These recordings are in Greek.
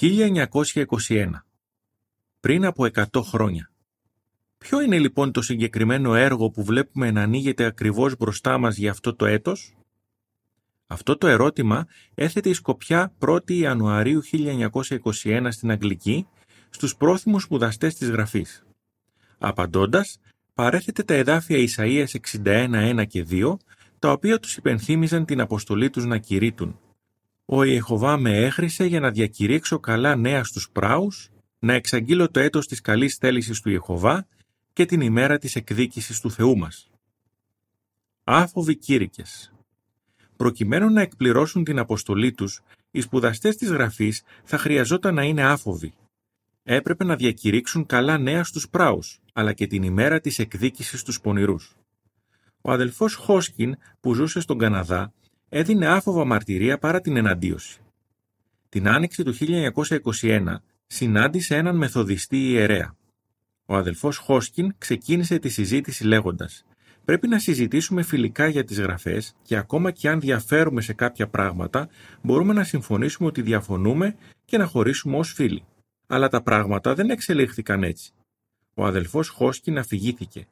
1921. Πριν από 100 χρόνια. Ποιο είναι λοιπόν το συγκεκριμένο έργο που βλέπουμε να ανοίγεται ακριβώς μπροστά μας για αυτό το έτος; Αυτό το ερώτημα έθετε η Σκοπιά 1η Ιανουαρίου 1921 στην Αγγλική στους πρόθυμους σπουδαστές της γραφής. Απαντώντας, παρέθετε τα εδάφια Ισαΐας 61, 1 και 2, τα οποία τους υπενθύμιζαν την αποστολή τους να κηρύττουν. «Ο Ιεχωβά με έχρισε για να διακηρύξω καλά νέα στους πράους, να εξαγγείλω το έτος της καλής θέλησης του Ιεχωβά και την ημέρα της εκδίκησης του Θεού μας». Άφοβοι κήρυκες Προκειμένου να εκπληρώσουν την αποστολή τους, οι σπουδαστές της γραφής θα χρειαζόταν να είναι άφοβοι. Έπρεπε να διακηρύξουν καλά νέα στους πράους, αλλά και την ημέρα της εκδίκησης στους πονηρούς. Ο αδελφός Χόσκιν, που ζούσε στον Καναδά, έδινε άφοβα μαρτυρία παρά την εναντίωση. Την άνοιξη του 1921 συνάντησε έναν μεθοδιστή ιερέα. Ο αδελφός Χόσκιν ξεκίνησε τη συζήτηση λέγοντας Πρέπει να συζητήσουμε φιλικά για τις γραφές και ακόμα και αν διαφέρουμε σε κάποια πράγματα, μπορούμε να συμφωνήσουμε ότι διαφωνούμε και να χωρίσουμε ως φίλοι. Αλλά τα πράγματα δεν εξελίχθηκαν έτσι. Ο αδελφός Χόσκιν αφηγήθηκε.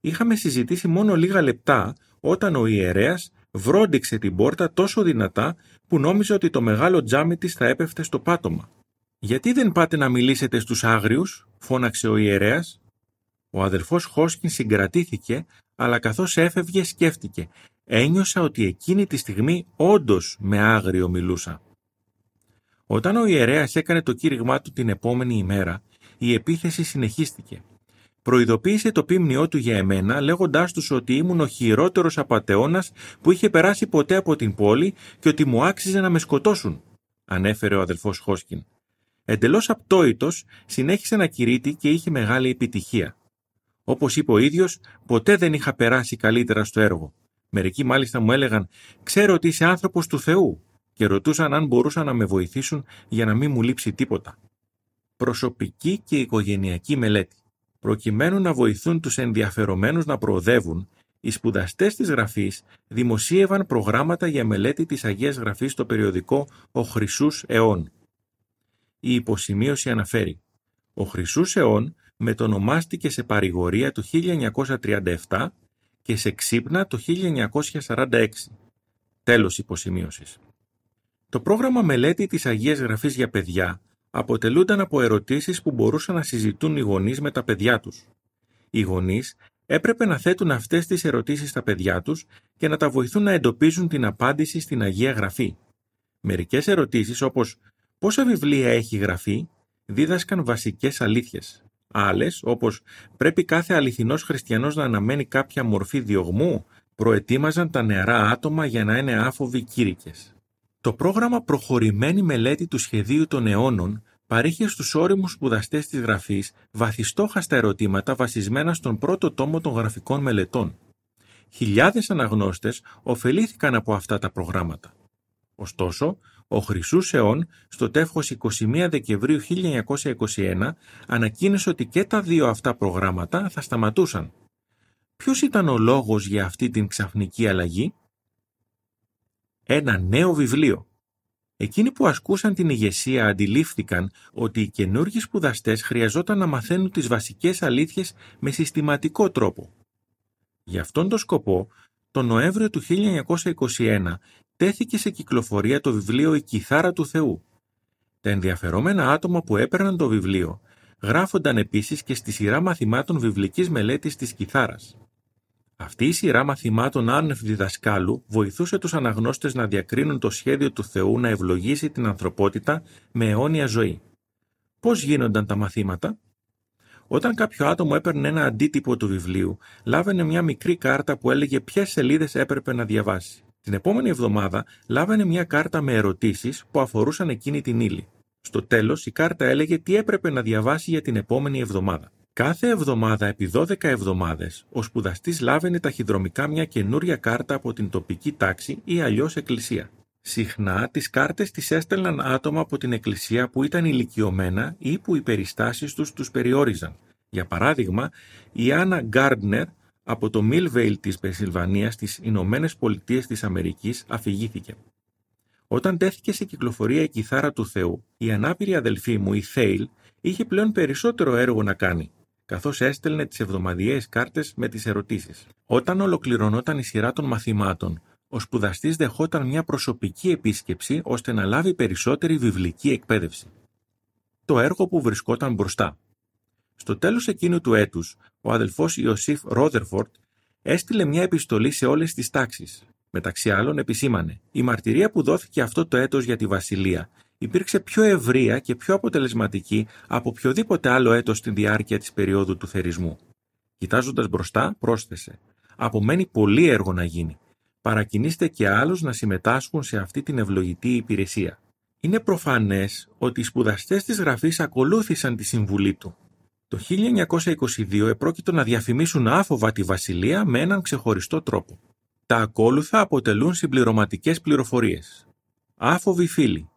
Είχαμε συζητήσει μόνο λίγα λεπτά όταν ο ιερέας βρόντιξε την πόρτα τόσο δυνατά που νόμιζε ότι το μεγάλο τζάμι της θα έπεφτε στο πάτωμα. «Γιατί δεν πάτε να μιλήσετε στους άγριους» φώναξε ο ιερέας. Ο αδελφός Χόσκιν συγκρατήθηκε αλλά καθώς έφευγε σκέφτηκε «Ένιωσα ότι εκείνη τη στιγμή όντως με άγριο μιλούσα». Όταν ο ιερέας έκανε το κήρυγμά του την επόμενη ημέρα, η επίθεση συνεχίστηκε. Προειδοποίησε το πίμνιό του για εμένα, λέγοντάς τους ότι ήμουν ο χειρότερος απατεώνας που είχε περάσει ποτέ από την πόλη και ότι μου άξιζε να με σκοτώσουν, ανέφερε ο αδελφός Χόσκιν. Εντελώς απτόητος, συνέχισε να κηρύττει και είχε μεγάλη επιτυχία. Όπως είπε ο ίδιος, ποτέ δεν είχα περάσει καλύτερα στο έργο. Μερικοί μάλιστα μου έλεγαν: Ξέρω ότι είσαι άνθρωπος του Θεού, και ρωτούσαν αν μπορούσαν να με βοηθήσουν για να μην μου λείψει τίποτα. Προσωπική και οικογενειακή μελέτη. Προκειμένου να βοηθούν τους ενδιαφερομένους να προοδεύουν, οι σπουδαστές της γραφής δημοσίευαν προγράμματα για μελέτη της Αγίας Γραφής στο περιοδικό Ο Χρυσούς Εών. Η υποσημείωση αναφέρει: Ο Χρυσούς Εών μετονομάστηκε σε παρηγορία το 1937 και σε ξύπνα το 1946. Τέλος υποσημείωσης. Το πρόγραμμα μελέτη της Αγίας Γραφής για παιδιά αποτελούνταν από ερωτήσεις που μπορούσαν να συζητούν οι γονείς με τα παιδιά τους. Οι γονείς έπρεπε να θέτουν αυτές τις ερωτήσεις στα παιδιά τους και να τα βοηθούν να εντοπίζουν την απάντηση στην Αγία Γραφή. Μερικές ερωτήσεις όπως «Πόσα βιβλία έχει γραφεί» δίδασκαν βασικές αλήθειες. Άλλες, όπως πρέπει κάθε αληθινός χριστιανός να αναμένει κάποια μορφή διωγμού, προετοίμαζαν τα νεαρά άτομα για να είναι άφοβοι κήρυκες. Το πρόγραμμα Προχωρημένη Μελέτη του Σχεδίου των Αιώνων παρήχε στους όριμους σπουδαστές της γραφής βαθιστόχαστα ερωτήματα βασισμένα στον πρώτο τόμο των γραφικών μελετών. Χιλιάδες αναγνώστες ωφελήθηκαν από αυτά τα προγράμματα. Ωστόσο, ο Χρυσούς Αιών στο τεύχος 21 Δεκεμβρίου 1921 ανακοίνωσε ότι και τα δύο αυτά προγράμματα θα σταματούσαν. Ποιος ήταν ο λόγος για αυτή την ξαφνική αλλαγή; Ένα νέο βιβλίο. Εκείνοι που ασκούσαν την ηγεσία αντιλήφθηκαν ότι οι καινούργιοι σπουδαστές χρειαζόταν να μαθαίνουν τις βασικές αλήθειες με συστηματικό τρόπο. Για αυτόν τον σκοπό, τον Νοέμβριο του 1921 τέθηκε σε κυκλοφορία το βιβλίο «Η Κιθάρα του Θεού». Τα ενδιαφερόμενα άτομα που έπαιρναν το βιβλίο γράφονταν επίσης και στη σειρά μαθημάτων βιβλικής μελέτης της κιθάρας. Αυτή η σειρά μαθημάτων άνευ διδασκάλου βοηθούσε τους αναγνώστες να διακρίνουν το σχέδιο του Θεού να ευλογήσει την ανθρωπότητα με αιώνια ζωή. Πώς γίνονταν τα μαθήματα; Όταν κάποιο άτομο έπαιρνε ένα αντίτυπο του βιβλίου, λάβαινε μια μικρή κάρτα που έλεγε ποιες σελίδες έπρεπε να διαβάσει. Την επόμενη εβδομάδα λάβανε μια κάρτα με ερωτήσεις που αφορούσαν εκείνη την ύλη. Στο τέλος η κάρτα έλεγε τι έπρεπε να διαβάσει για την επόμενη εβδομάδα. Κάθε εβδομάδα επί 12 εβδομάδες ο σπουδαστής λάβαινε ταχυδρομικά μια καινούρια κάρτα από την τοπική τάξη ή αλλιώς εκκλησία. Συχνά τις κάρτες τις έστελναν άτομα από την εκκλησία που ήταν ηλικιωμένα ή που οι περιστάσεις τους τους περιόριζαν. Για παράδειγμα, η Άννα Γκάρντνερ από το Millvale της Πενσιλβανίας στις Ηνωμένες Πολιτείες της Αμερικής αφηγήθηκε. Όταν τέθηκε σε κυκλοφορία η κιθάρα του Θεού, η ανάπηρη αδελφή μου, η Θέιλ, είχε πλέον περισσότερο έργο να κάνει, καθώς έστελνε τις εβδομαδιαίες κάρτες με τις ερωτήσεις. Όταν ολοκληρωνόταν η σειρά των μαθημάτων, ο σπουδαστής δεχόταν μια προσωπική επίσκεψη ώστε να λάβει περισσότερη βιβλική εκπαίδευση. Το έργο που βρισκόταν μπροστά. Στο τέλος εκείνου του έτους, ο αδελφός Ιωσήφ Ρόδερφορτ έστειλε μια επιστολή σε όλες τις τάξεις. Μεταξύ άλλων, επισήμανε: Η μαρτυρία που δόθηκε αυτό το έτος για τη Βασιλεία υπήρξε πιο ευρεία και πιο αποτελεσματική από οποιοδήποτε άλλο έτος στη διάρκεια της περίοδου του θερισμού. Κοιτάζοντας μπροστά, πρόσθεσε «Απομένει πολύ έργο να γίνει. Παρακινήστε και άλλους να συμμετάσχουν σε αυτή την ευλογητή υπηρεσία». Είναι προφανές ότι οι σπουδαστές της γραφής ακολούθησαν τη συμβουλή του. Το 1922 επρόκειτο να διαφημίσουν άφοβα τη Βασιλεία με έναν ξεχωριστό τρόπο. Τα ακόλουθα αποτελούν συμπληρωματικές πληροφορίες. Άφοβοι φίλοι,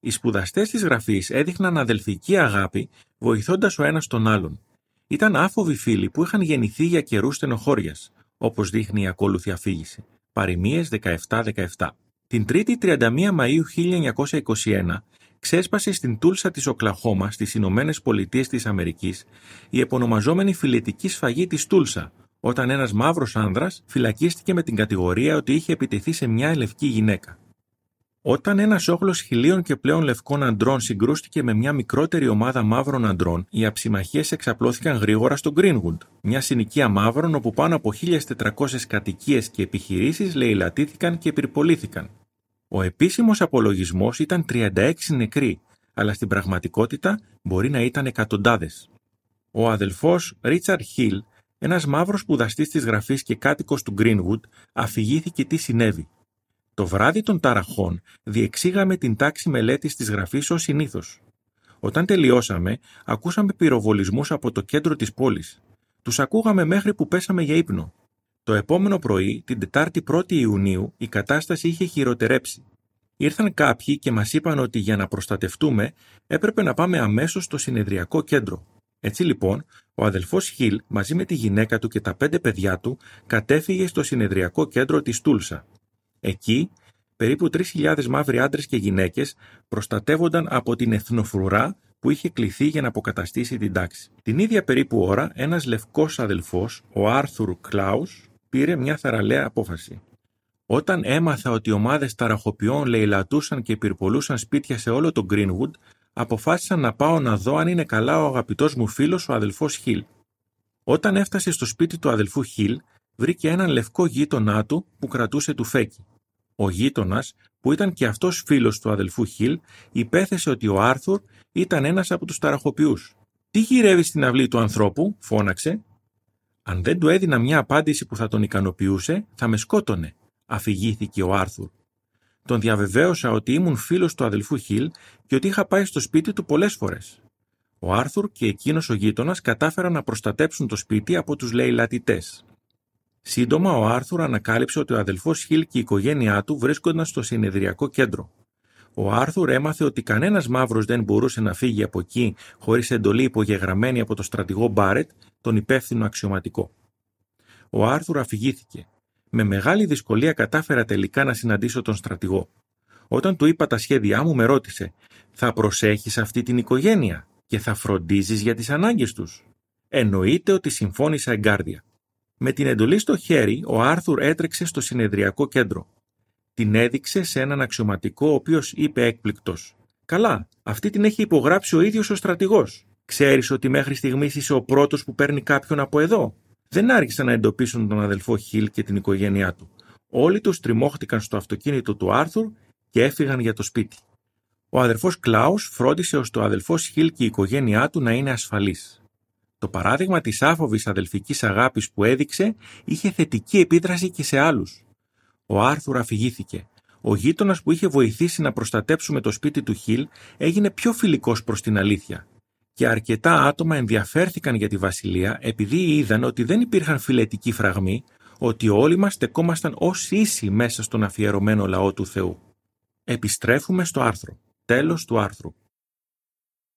οι σπουδαστές της γραφής έδειχναν αδελφική αγάπη, βοηθώντας ο ένας τον άλλον. Ήταν άφοβοι φίλοι που είχαν γεννηθεί για καιρούς στενοχώριας, όπως δείχνει η ακόλουθη αφήγηση. Παριμίε 17-17. Την 3η 31 Μαου 1921 ξέσπασε στην Τούλσα της Οκλαχώμα στις Ηνωμένες Πολιτείες της Αμερικής η επωνομαζόμενη φιλετική σφαγή της Τούλσα, όταν ένας μαύρος άνδρας φυλακίστηκε με την κατηγορία ότι είχε επιτεθεί σε μια λευκή γυναίκα. Όταν ένας όχλος χιλίων και πλέον λευκών αντρών συγκρούστηκε με μια μικρότερη ομάδα μαύρων αντρών, οι αψημαχίες εξαπλώθηκαν γρήγορα στο Greenwood, μια συνοικία μαύρων όπου πάνω από 1.400 κατοικίες και επιχειρήσεις λαιλατήθηκαν και πυρπολήθηκαν. Ο επίσημος απολογισμός ήταν 36 νεκροί, αλλά στην πραγματικότητα μπορεί να ήταν εκατοντάδες. Ο αδελφός Ρίτσαρντ Χιλ, ένας μαύρος σπουδαστής της γραφής και κάτοικος του Greenwood, αφηγήθηκε τι συνέβη. Το βράδυ των ταραχών διεξήγαμε την τάξη μελέτης της γραφής ως συνήθως. Όταν τελειώσαμε, ακούσαμε πυροβολισμούς από το κέντρο της πόλης. Τους ακούγαμε μέχρι που πέσαμε για ύπνο. Το επόμενο πρωί, την Τετάρτη 1η Ιουνίου, η κατάσταση είχε χειροτερέψει. Ήρθαν κάποιοι και μας είπαν ότι για να προστατευτούμε έπρεπε να πάμε αμέσως στο συνεδριακό κέντρο. Έτσι λοιπόν, ο αδελφός Χιλ μαζί με τη γυναίκα του και τα πέντε παιδιά του κατέφυγε στο συνεδριακό κέντρο της Τούλσα. Εκεί, περίπου 3.000 μαύροι άντρες και γυναίκες προστατεύονταν από την εθνοφρουρά που είχε κληθεί για να αποκαταστήσει την τάξη. Την ίδια περίπου ώρα, ένας λευκός αδελφός, ο Άρθουρ Κλάους, πήρε μια θαραλέα απόφαση. Όταν έμαθα ότι ομάδες ταραχοποιών λαιλατούσαν και πυρπολούσαν σπίτια σε όλο το Greenwood, αποφάσισα να πάω να δω αν είναι καλά ο αγαπητός μου φίλος ο αδελφός Χιλ. Όταν έφτασε στο σπίτι του αδελφού Χιλ, βρήκε έναν λευκό γείτονά του που κρατούσε του φέκι. Ο γείτονας, που ήταν και αυτός φίλος του αδελφού Χιλ, υπέθεσε ότι ο Άρθουρ ήταν ένας από τους ταραχοποιούς. Τι γυρεύει στην αυλή του ανθρώπου, φώναξε. Αν δεν του έδινα μια απάντηση που θα τον ικανοποιούσε, θα με σκότωνε, αφηγήθηκε ο Άρθουρ. Τον διαβεβαίωσα ότι ήμουν φίλος του αδελφού Χιλ και ότι είχα πάει στο σπίτι του πολλές φορές. Ο Άρθουρ και εκείνος ο γείτονας κατάφεραν να προστατέψουν το σπίτι από τους λαιλατητές. Σύντομα, ο Άρθουρ ανακάλυψε ότι ο αδελφός Χιλ και η οικογένειά του βρίσκονταν στο συνεδριακό κέντρο. Ο Άρθουρ έμαθε ότι κανένας μαύρος δεν μπορούσε να φύγει από εκεί χωρίς εντολή υπογεγραμμένη από το στρατηγό Μπάρετ, τον υπεύθυνο αξιωματικό. Ο Άρθουρ αφηγήθηκε. Με μεγάλη δυσκολία κατάφερα τελικά να συναντήσω τον στρατηγό. Όταν του είπα τα σχέδιά μου, με ρώτησε: Θα προσέχεις αυτή την οικογένεια και θα φροντίζεις για τις ανάγκες τους. Εννοείται ότι συμφώνησα εγκάρδια. Με την εντολή στο χέρι, ο Άρθουρ έτρεξε στο συνεδριακό κέντρο. Την έδειξε σε έναν αξιωματικό, ο οποίος είπε έκπληκτος: Καλά, αυτή την έχει υπογράψει ο ίδιος ο στρατηγός. Ξέρεις ότι μέχρι στιγμής είσαι ο πρώτος που παίρνει κάποιον από εδώ. Δεν άργησαν να εντοπίσουν τον αδελφό Χιλ και την οικογένειά του. Όλοι τους τριμώχτηκαν στο αυτοκίνητο του Άρθουρ και έφυγαν για το σπίτι. Ο αδελφός Κλάους φρόντισε ώστε ο αδελφός Χιλ και η οικογένειά του να είναι ασφαλείς. Το παράδειγμα της άφοβης αδελφικής αγάπης που έδειξε είχε θετική επίδραση και σε άλλους. Ο Άρθουρ αφηγήθηκε. Ο γείτονας που είχε βοηθήσει να προστατέψουμε το σπίτι του Χιλ έγινε πιο φιλικός προς την αλήθεια. Και αρκετά άτομα ενδιαφέρθηκαν για τη βασιλεία επειδή είδαν ότι δεν υπήρχαν φιλετικοί φραγμοί, ότι όλοι μας στεκόμασταν ως ίσοι μέσα στον αφιερωμένο λαό του Θεού. Επιστρέφουμε στο άρθρο. Τέλος του άρθρου.